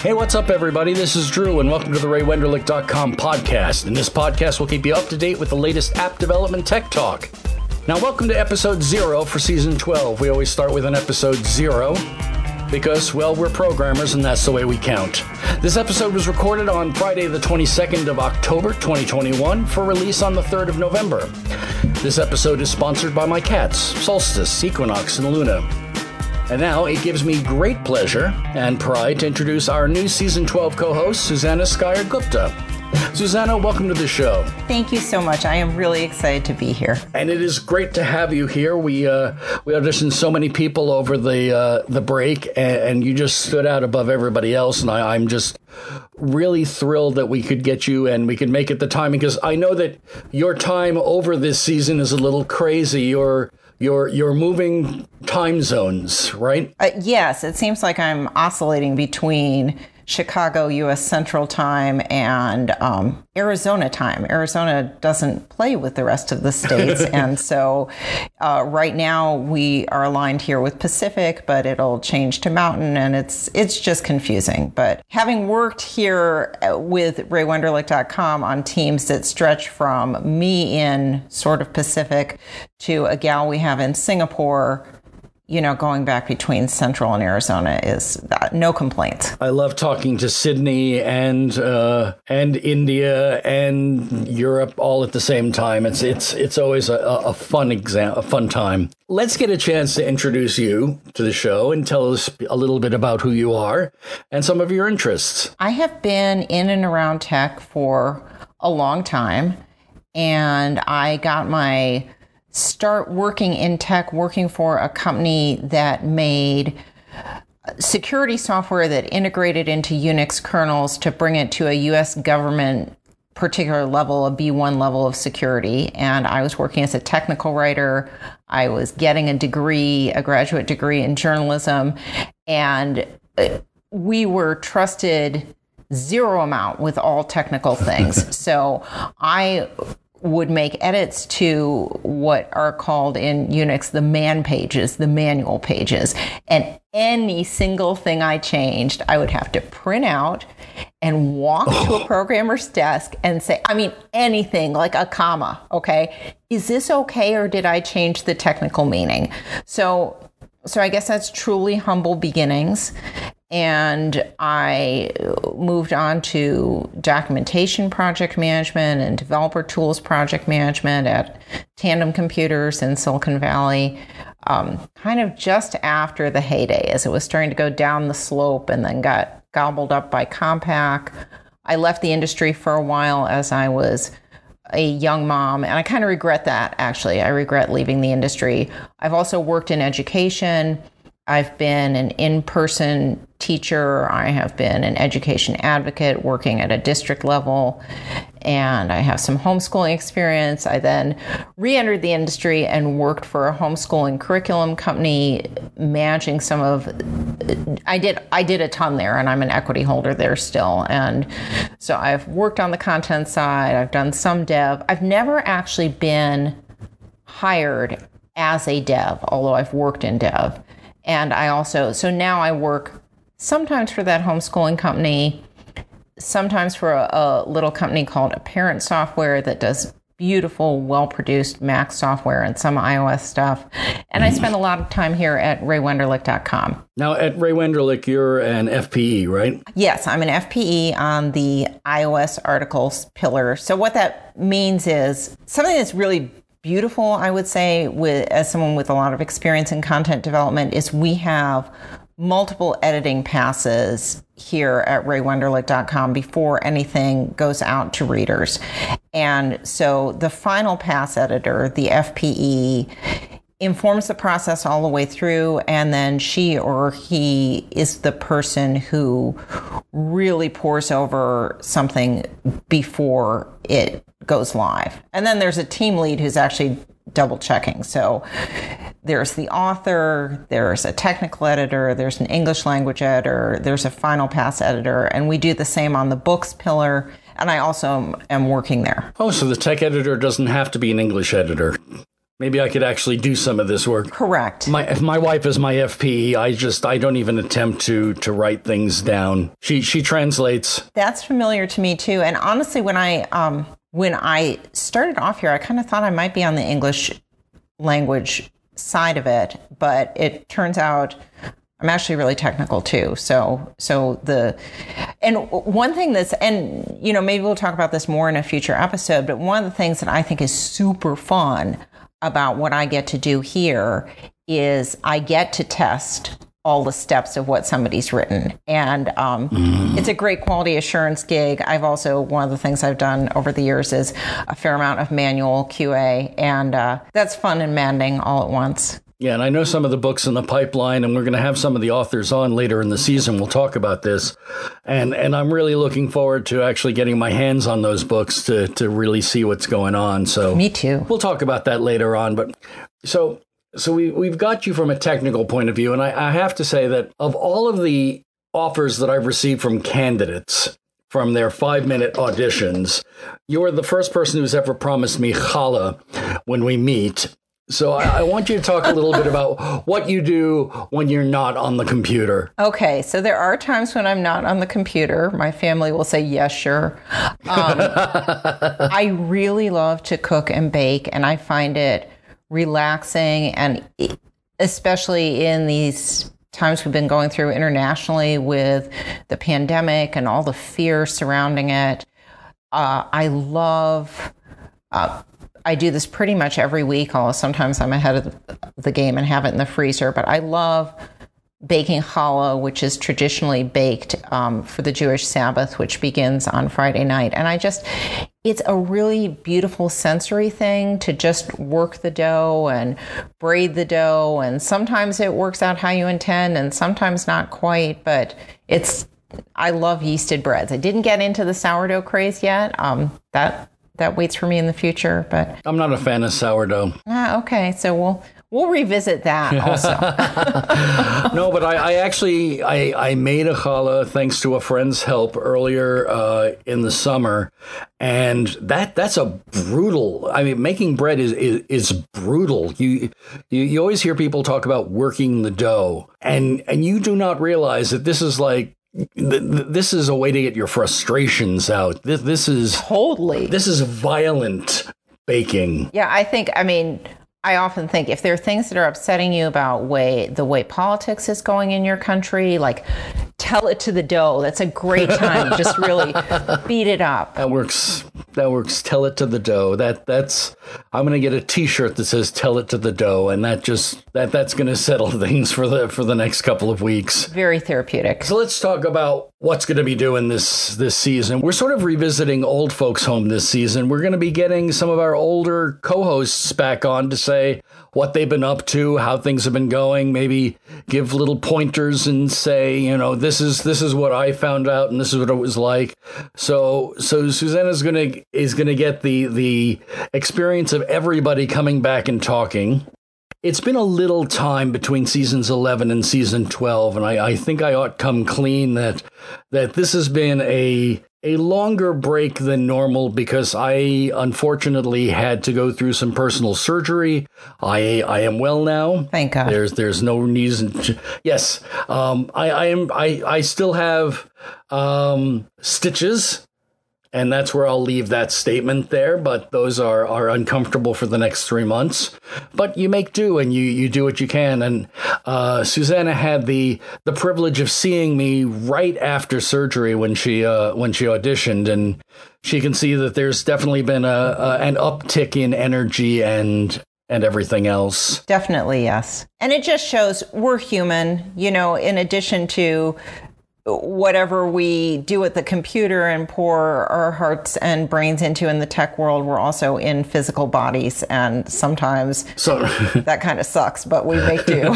Hey, what's up, everybody? This is Dru, and welcome to the RayWenderlich.com podcast. In this podcast, we'll keep you up to date with the latest app development tech talk. Now, welcome to episode zero for season 12. We always start with an episode zero because, well, we're programmers and that's the way we count. This episode was recorded on Friday, the 22nd of October, 2021, for release on the 3rd of November. This episode is sponsored by my cats, Solstice, Equinox, and Luna. And now it gives me great pleasure and pride to introduce our new season 12 co host, Susanna Skyer Gupta. Susanna, welcome to the show. Thank you so much. I am really excited to be here. And it is great to have you here. We uh, we auditioned so many people over the uh, the break, and, and, you just stood out above everybody else. And I, I'm just really thrilled that we could get you and we could make it the time because I know that your time over this season is a little crazy. You're you're you're moving time zones, right? Uh, yes, it seems like I'm oscillating between Chicago U.S. Central Time and um, Arizona time. Arizona doesn't play with the rest of the states, and so uh, right now we are aligned here with Pacific, but it'll change to Mountain, and it's it's just confusing. But having worked here uh, with RayWenderlich.com on teams that stretch from me in sort of Pacific to a gal we have in Singapore you know, going back between Central and Arizona is uh, no complaints. I love talking to Sydney and uh, and India and Europe all at the same time. It's it's it's always a, a fun exam, a fun time. Let's get a chance to introduce you to the show and tell us a little bit about who you are and some of your interests. I have been in and around tech for a long time, and I got my start working in tech, working for a company that made security software that integrated into Unix kernels to bring it to a US government particular level, a B1 level of security. And I was working as a technical writer. I was getting a degree, a graduate degree in journalism. And uh, we were trusted zero amount with all technical things. so I would make edits to what are called in Unix the man pages, the manual pages. And any single thing I changed, I would have to print out and walk to a programmer's desk and say, I mean, anything like a comma, okay? Is this okay or did I change the technical meaning? So, so I guess that's truly humble beginnings and I moved on to documentation project management and developer tools project management at Tandem Computers in Silicon Valley, um, kind of just after the heyday as it was starting to go down the slope and then got gobbled up by Compaq. I left the industry for a while as I was a young mom, and I kind of regret that actually. I regret leaving the industry. I've also worked in education. I've been an in person teacher. I have been an education advocate working at a district level, and I have some homeschooling experience. I then re entered the industry and worked for a homeschooling curriculum company, managing some of. I did I did a ton there, and I'm an equity holder there still. And so I've worked on the content side. I've done some dev. I've never actually been hired as a dev, although I've worked in dev. And I also, so now I work sometimes for that homeschooling company, sometimes for a, a little company called Apparent Software that does beautiful, well produced Mac software and some iOS stuff. And I spend a lot of time here at raywenderlich.com. Now, at Ray Wenderlich, you're an FPE, right? Yes, I'm an FPE on the iOS articles pillar. So, what that means is something that's really beautiful, I would say, with as someone with a lot of experience in content development, is we have multiple editing passes here at raywenderlich.com before anything goes out to readers. And so the final pass editor, the FPE, informs the process all the way through, and then she or he is the person who really pores over something before it goes live. And then there's a team lead who's actually double checking. So there's the author, there's a technical editor, there's an English language editor, there's a final pass editor, and we do the same on the books pillar. And I also am working there. Oh, so the tech editor doesn't have to be an English editor. Maybe I could actually do some of this work. Correct. My if my wife is my FP. I just I don't even attempt to to write things down. She she translates. That's familiar to me too. And honestly, when I um when I started off here, I kind of thought I might be on the English language side of it, but it turns out I'm actually really technical too. So, so the, and one thing that's, and you know, maybe we'll talk about this more in a future episode, but one of the things that I think is super fun about what I get to do here is I get to test all the steps of what somebody's written. And um, mm. it's a great quality assurance gig. I've also, one of the things I've done over the years is a fair amount of manual QA, and uh, that's fun and maddening all at once. Yeah, and I know some of the books in the pipeline, and we're going to have some of the authors on later in the season. We'll talk about this, and and I'm really looking forward to actually getting my hands on those books to to really see what's going on. So me too. We'll talk about that later on. But so so we we've got you from a technical point of view, and I, I have to say that of all of the offers that I've received from candidates from their five minute auditions. You're the first person who's ever promised me challah when we meet. So I, I, want you to talk a little bit about what you do when you're not on the computer. Okay, so there are times when I'm not on the computer. My family will say, "Yes, sure." Um, I really love to cook and bake, and I find it relaxing, and especially in these times we've been going through internationally with the pandemic and all the fear surrounding it. Uh, I love. Uh, I do this pretty much every week. Although sometimes I'm ahead of the game and have it in the freezer. But I love baking challah, which is traditionally baked um, for the Jewish Sabbath, which begins on Friday night. And I just, it's a really beautiful sensory thing to just work the dough and braid the dough. And sometimes it works out how you intend, and sometimes not quite. But it's, I love yeasted breads. I didn't get into the sourdough craze yet. Um, that that waits for me in the future. But I'm not a fan of sourdough. Ah, okay, so we'll we'll revisit that also. no, but I, I, actually I, I made a challah thanks to a friend's help earlier uh, in the summer, and that that's a brutal. I mean, making bread is is, is brutal. You, you you always hear people talk about working the dough, and and you do not realize that this is like this is a way to get your frustrations out. This, this is totally. This is violent baking. Yeah, I think. I mean, I often think if there are things that are upsetting you about way the way politics is going in your country, like tell it to the dough. That's a great time. Just really beat it up. That works. That works. Tell it to the dough. That that's. I'm gonna get a T-shirt that says "Tell it to the dough," and that just that that's gonna settle things for the for the next couple of weeks. Very therapeutic. So let's talk about what's going to be doing this this season. We're sort of revisiting old folks home this season. We're going to be getting some of our older co-hosts back on to say what they've been up to, how things have been going, maybe give little pointers and say, you know, this is this is what I found out and this is what it was like. So so Susanna's to is to get the the experience of everybody coming back and talking it's been a little time between seasons 11 and season 12 and I, I, think i ought come clean that that this has been a a longer break than normal because i unfortunately had to go through some personal surgery. I i am well now. Thank god. There's there's no reason to, yes um i i am i i still have um stitches and that's where I'll leave that statement there. But those are, are uncomfortable for the next three months. But you make do and you, you do what you can. And uh, Susanna had the the privilege of seeing me right after surgery when she uh, when she auditioned, and she can see that there's definitely been a, a an uptick in energy and and everything else. Definitely, yes. And it just shows we're human, you know, in addition to whatever we do at the computer and pour our hearts and brains into in the tech world, we're also in physical bodies. And sometimes so, that kind of sucks, but we make do.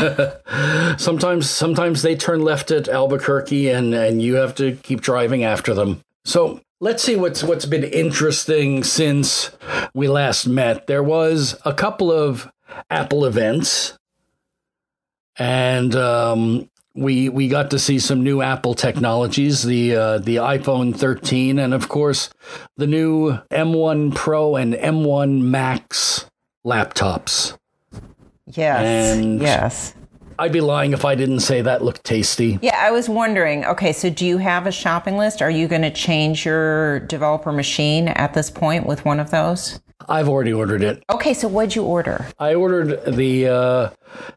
sometimes, sometimes they turn left at Albuquerque and, and you have to keep driving after them. So let's see what's what's been interesting since we last met. There was a couple of Apple events, and um, we we got to see some new Apple technologies, the uh, the iPhone 13, and of course the new M1 Pro and M1 Max laptops. Yes. And- yes. I'd be lying if I didn't say that looked tasty. Yeah, I was wondering. Okay, so do you have a shopping list? Are you going to change your developer machine at this point with one of those? I've already ordered it. Okay, so what'd you order? I ordered the uh,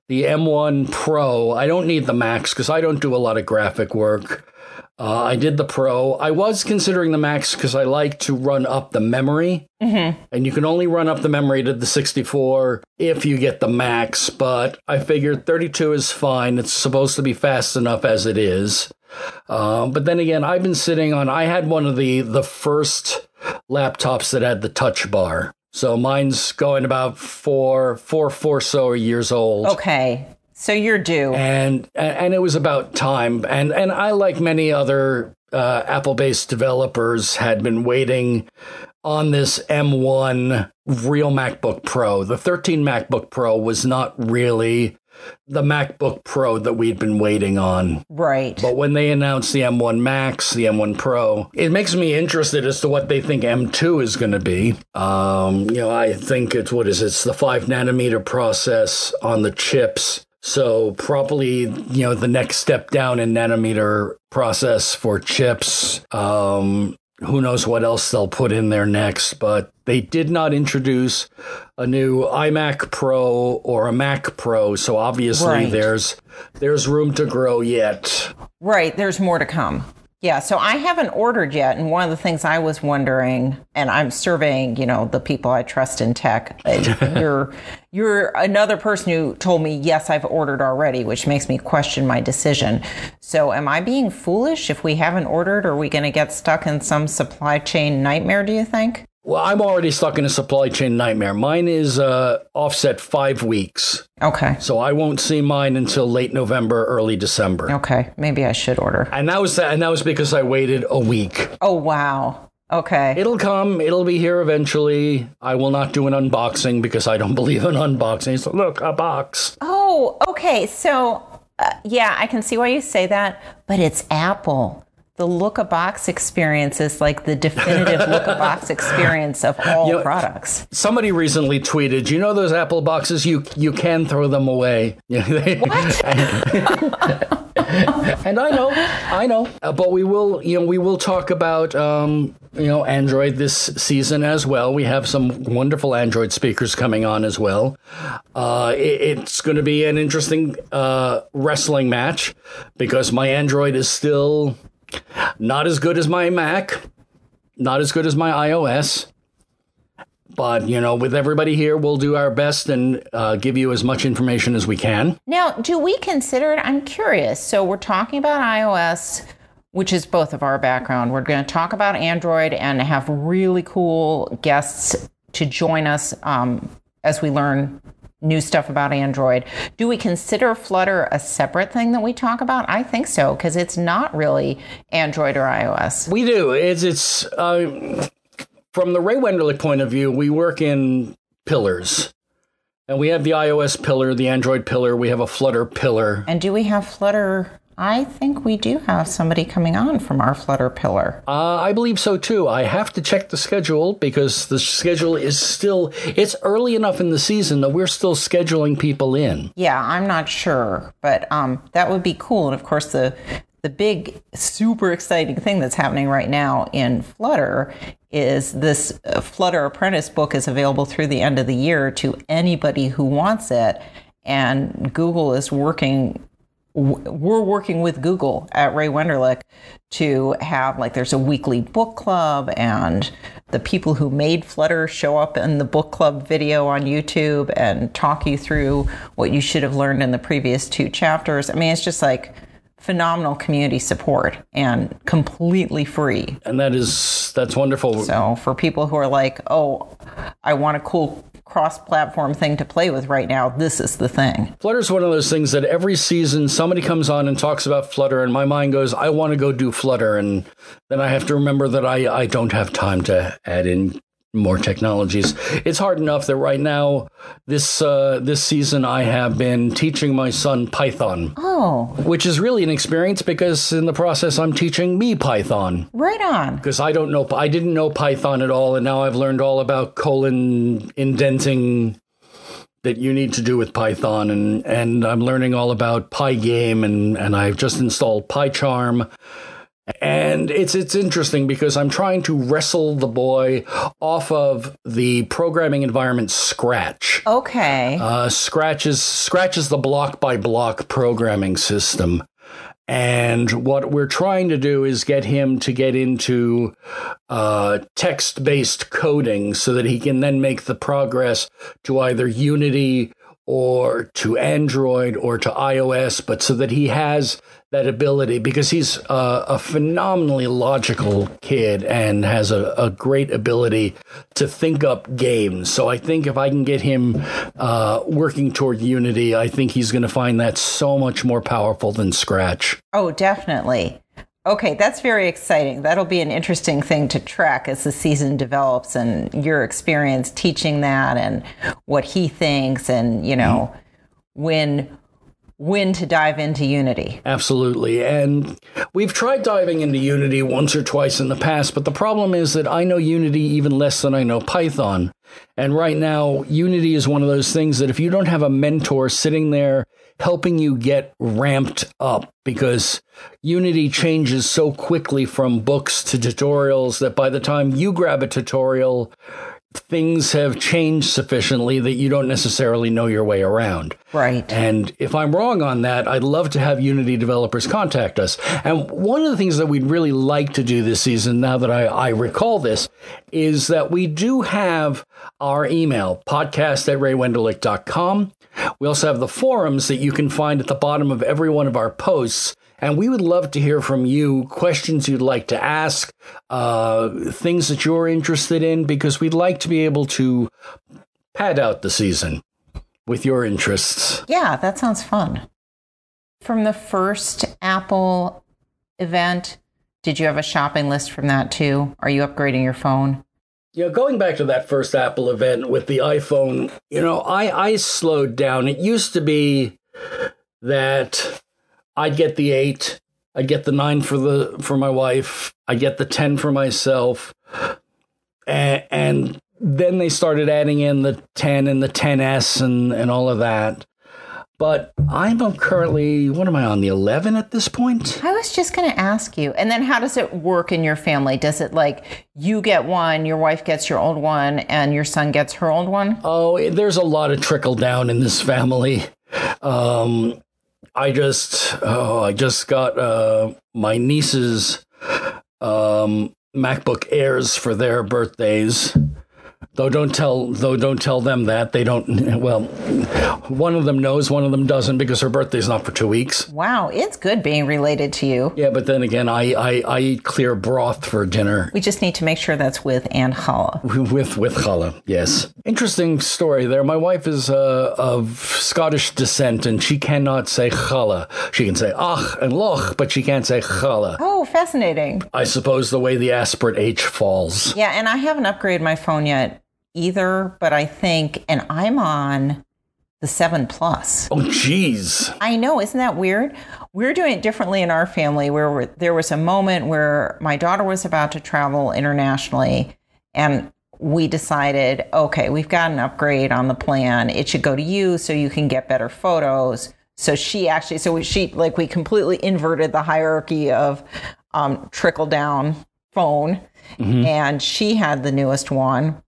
the M1 Pro. I don't need the Max because I don't do a lot of graphic work. Uh, I did the Pro. I was considering the Max because I like to run up the memory, mm-hmm. and you can only run up the memory to the 64 if you get the Max. But I figured 32 is fine. It's supposed to be fast enough as it is. Uh, but then again, I've been sitting on. I had one of the the first laptops that had the touch bar. So mine's going about four, four, four so years old. Okay, so you're due. And and it was about time. And and I, like many other uh, Apple-based developers, had been waiting on this M1 real MacBook Pro. The 13 MacBook Pro was not really the MacBook Pro that we'd been waiting on. Right. But when they announced the M1 Max, the M1 Pro, it makes me interested as to what they think M2 is going to be. Um, you know, I think it's what is it? it's the five nanometer process on the chips. So probably, you know, the next step down in nanometer process for chips. Um, who knows what else they'll put in there next, but they did not introduce a new iMac Pro or a Mac Pro, so obviously Right. there's there's room to grow yet. Right, there's more to come. Yeah, so I haven't ordered yet, and one of the things I was wondering, and I'm surveying, you know, the people I trust in tech. you're you're another person who told me yes, I've ordered already, which makes me question my decision. So, am I being foolish if we haven't ordered? Are we going to get stuck in some supply chain nightmare? Do you think? Well, I'm already stuck in a supply chain nightmare. Mine is uh, offset five weeks, Okay, so I won't see mine until late November, early December. okay, maybe I should order. And that was that, and that was because I waited a week. Oh wow. Okay. It'll come. It'll be here eventually. I will not do an unboxing because I don't believe in unboxing. So look, a box. Oh, okay. So, uh, yeah, I can see why you say that, but it's Apple. The look a box experience is like the definitive look a box experience of all You know- products. Somebody recently tweeted, "You know those Apple boxes? You you can throw them away." and I know, I know, Uh, but we will, you know, we will talk about, um, you know, Android this season as well. We have some wonderful Android speakers coming on as well. Uh, it- it's going to be an interesting uh, wrestling match because my Android is still not as good as my Mac, not as good as my iOS. But, you know, with everybody here, we'll do our best and uh, give you as much information as we can. Now, do we consider it? I'm curious. So, we're talking about iOS, which is both of our background. We're going to talk about Android and have really cool guests to join us um, as we learn new stuff about Android. Do we consider Flutter a separate thing that we talk about? I think so, because it's not really Android or iOS. We do. It's, it's uh, from the Ray Wenderlich point of view, we work in pillars. And we have the iOS pillar, the Android pillar, we have a Flutter pillar. And do we have Flutter? I think we do have somebody coming on from our Flutter pillar. Uh, I believe so too. I have to check the schedule because the schedule is still, it's early enough in the season that we're still scheduling people in. Yeah, I'm not sure, but um, that would be cool. And of course, the the big, super exciting thing that's happening right now in Flutter is this uh, Flutter Apprentice book is available through the end of the year to anybody who wants it, and Google is working. We're working with Google at Ray Wenderlich to have like there's a weekly book club and the people who made Flutter show up in the book club video on YouTube and talk you through what you should have learned in the previous two chapters. I mean, it's just like phenomenal community support and completely free. And that is, that's wonderful. So for people who are like, oh, I want a cool cross-platform thing to play with right now, this is the thing. Flutter's one of those things that every season somebody comes on and talks about Flutter, and my mind goes, I want to go do Flutter. And then I have to remember that I, I don't have time to add in more technologies. It's hard enough that right now, this uh, this season, I have been teaching my son Python, Oh, which is really an experience because in the process, I'm teaching me Python right on. because I don't know, I didn't know Python at all, and now I've learned all about colon indenting that you need to do with Python, and and I'm learning all about Pygame, and and I've just installed PyCharm. And it's it's interesting because I'm trying to wrestle the boy off of the programming environment Scratch. Okay. Uh, Scratch is Scratch is the block by block programming system. And what we're trying to do is get him to get into uh, text based coding so that he can then make the progress to either Unity or to Android or to iOS, but so that he has that ability because he's uh, a phenomenally logical kid and has a, a, great ability to think up games. So I think if I can get him uh, working toward Unity, I think he's going to find that so much more powerful than Scratch. Oh, definitely. Okay, that's very exciting. That'll be an interesting thing to track as the season develops and your experience teaching that and what he thinks and, you know, mm-hmm. when when to dive into Unity. Absolutely. And we've tried diving into Unity once or twice in the past, but the problem is that I know Unity even less than I know Python. And right now, Unity is one of those things that if you don't have a mentor sitting there helping you get ramped up, because Unity changes so quickly from books to tutorials that by the time you grab a tutorial, things have changed sufficiently that you don't necessarily know your way around. Right. And if I'm wrong on that, I'd love to have Unity developers contact us. And one of the things that we'd really like to do this season, now that I, I recall this, is that we do have our email, podcast at raywenderlich.com. We also have the forums that you can find at the bottom of every one of our posts. And we would love to hear from you questions you'd like to ask, uh, things that you're interested in, because we'd like to be able to pad out the season with your interests. Yeah, that sounds fun. From the first Apple event, did you have a shopping list from that too? Are you upgrading your phone? Yeah, going back to that first Apple event with the iPhone, you know, I, I slowed down. It used to be that I'd get the eight, I'd get the nine for the for my wife, I get the ten for myself, and, and then they started adding in the ten and the 10s and and all of that. But I'm currently, what am I on, the 11 at this point? I was just going to ask you. And then how does it work in your family? Does it like you get one, your wife gets your old one, and your son gets her old one? Oh, there's a lot of trickle down in this family. Um, I just oh I just got uh, my niece's um, MacBook Airs for their birthdays. Though don't tell though don't tell them that they don't well one of them knows one of them doesn't because her birthday's not for 2 weeks. Wow, it's good being related to you. Yeah, but then again I I, I eat clear broth for dinner. We just need to make sure that's with and challah. With with challah. Yes. Interesting story there. My wife is uh, of Scottish descent and she cannot say challah. She can say ach and loch, but she can't say challah. Oh, fascinating. I suppose the way the aspirate H falls. Yeah, and I haven't upgraded my phone yet either, but I think, and I'm on the 7 Plus. Oh, jeez. I know. Isn't that weird? We're doing it differently in our family where there was a moment where my daughter was about to travel internationally and we decided, okay, we've got an upgrade on the plan. It should go to you so you can get better photos. So she actually, so she, like, we completely inverted the hierarchy of um, trickle down phone. Mm-hmm. And she had the newest one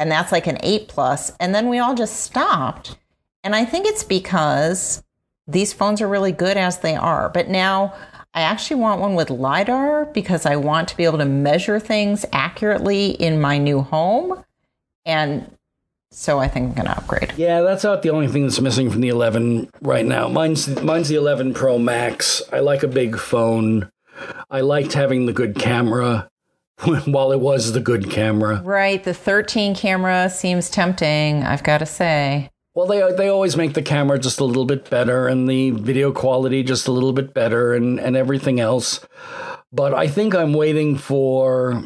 and that's like an eight plus. And then we all just stopped. And I think it's because these phones are really good as they are. But now I actually want one with LiDAR because I want to be able to measure things accurately in my new home. And so I think I'm going to upgrade. Yeah, that's not the only thing that's missing from the 11 right now. Mine's mine's the 11 Pro Max. I like a big phone. I liked having the good camera. while it was the good camera. Right. The 13 camera seems tempting, I've got to say. Well, they they always make the camera just a little bit better and the video quality just a little bit better and, and everything else. But I think I'm waiting for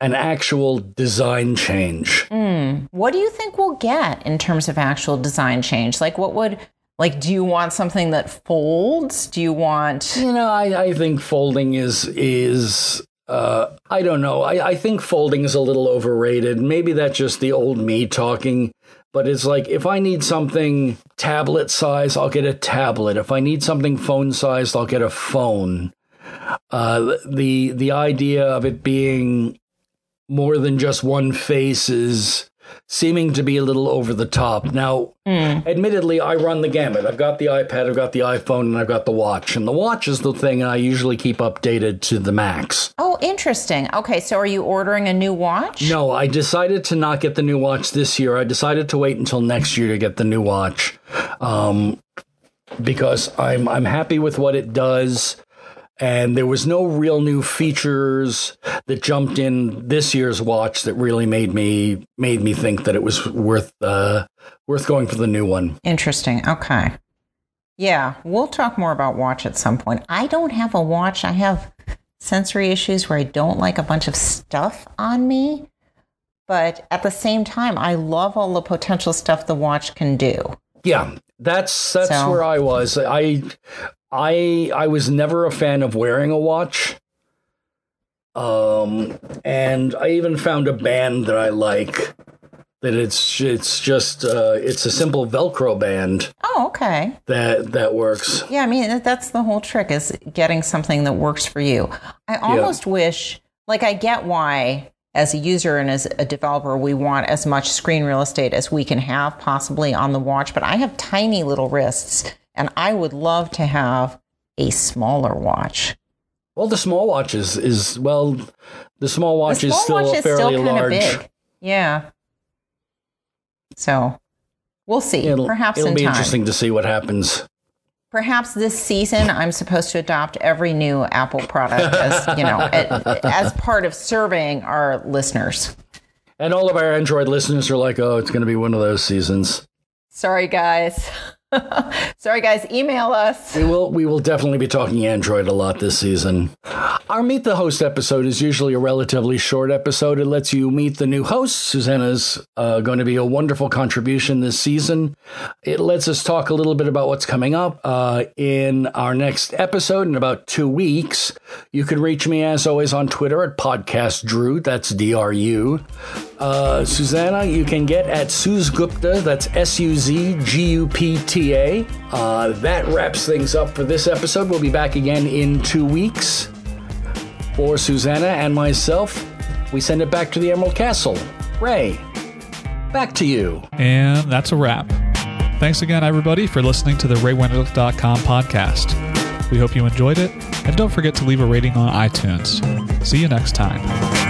an actual design change. Mm. What do you think we'll get in terms of actual design change? Like, what would like do you want something that folds do you want you know i, I think folding is is uh, I don't know. I, I think folding is a little overrated. Maybe that's just the old me talking, but it's like if I need something tablet size, I'll get a tablet. If I need something phone sized, I'll get a phone. Uh, the the idea of it being more than just one face is seeming to be a little over the top. Now, mm. admittedly, I run the gamut. I've got the iPad, I've got the iPhone, and I've got the watch. And the watch is the thing I usually keep updated to the max. Oh, interesting. Okay, so are you ordering a new watch? No, I decided to not get the new watch this year. I decided to wait until next year to get the new watch. Um, because I'm I'm happy with what it does and there was no real new features that jumped in this year's watch that really made me made me think that it was worth uh, worth going for the new one. Interesting. Okay. Yeah, we'll talk more about watch at some point. I don't have a watch. I have sensory issues where I don't like a bunch of stuff on me. But at the same time, I love all the potential stuff the watch can do. Yeah, that's that's so. where I was. I I I was never a fan of wearing a watch. Um, and I even found a band that I like. That it's it's just uh, it's a simple Velcro band. Oh, okay. That that works. Yeah, I mean that's the whole trick is getting something that works for you. I almost yeah. wish, like, I get why as a user and as a developer, we want as much screen real estate as we can have possibly on the watch. But I have tiny little wrists and I would love to have a smaller watch. Well, the small watch is, is well, the small watch the small is still watch is fairly still large. Big. Yeah. So we'll see. It'll, Perhaps it'll be time. interesting to see what happens. Perhaps this season, I'm supposed to adopt every new Apple product as you know, as part of serving our listeners. And all of our Android listeners are like, "Oh, it's going to be one of those seasons." Sorry, guys. Sorry, guys. Email us. We will. We will definitely be talking Android a lot this season. Our Meet the Host episode is usually a relatively short episode. It lets you meet the new host. Susanna's uh, going to be a wonderful contribution this season. It lets us talk a little bit about what's coming up uh, in our next episode in about two weeks. You can reach me as always on Twitter at Podcast Dru. That's D R U. Uh, Susanna, you can get at Suz Gupta. That's S U Z G U P T A. Uh, that wraps things up for this episode. We'll be back again in two weeks. For Susanna and myself, we send it back to the Emerald Castle. Ray, back to you. And that's a wrap. Thanks again, everybody, for listening to the RayWenderlich.com podcast. We hope you enjoyed it, and don't forget to leave a rating on iTunes. See you next time.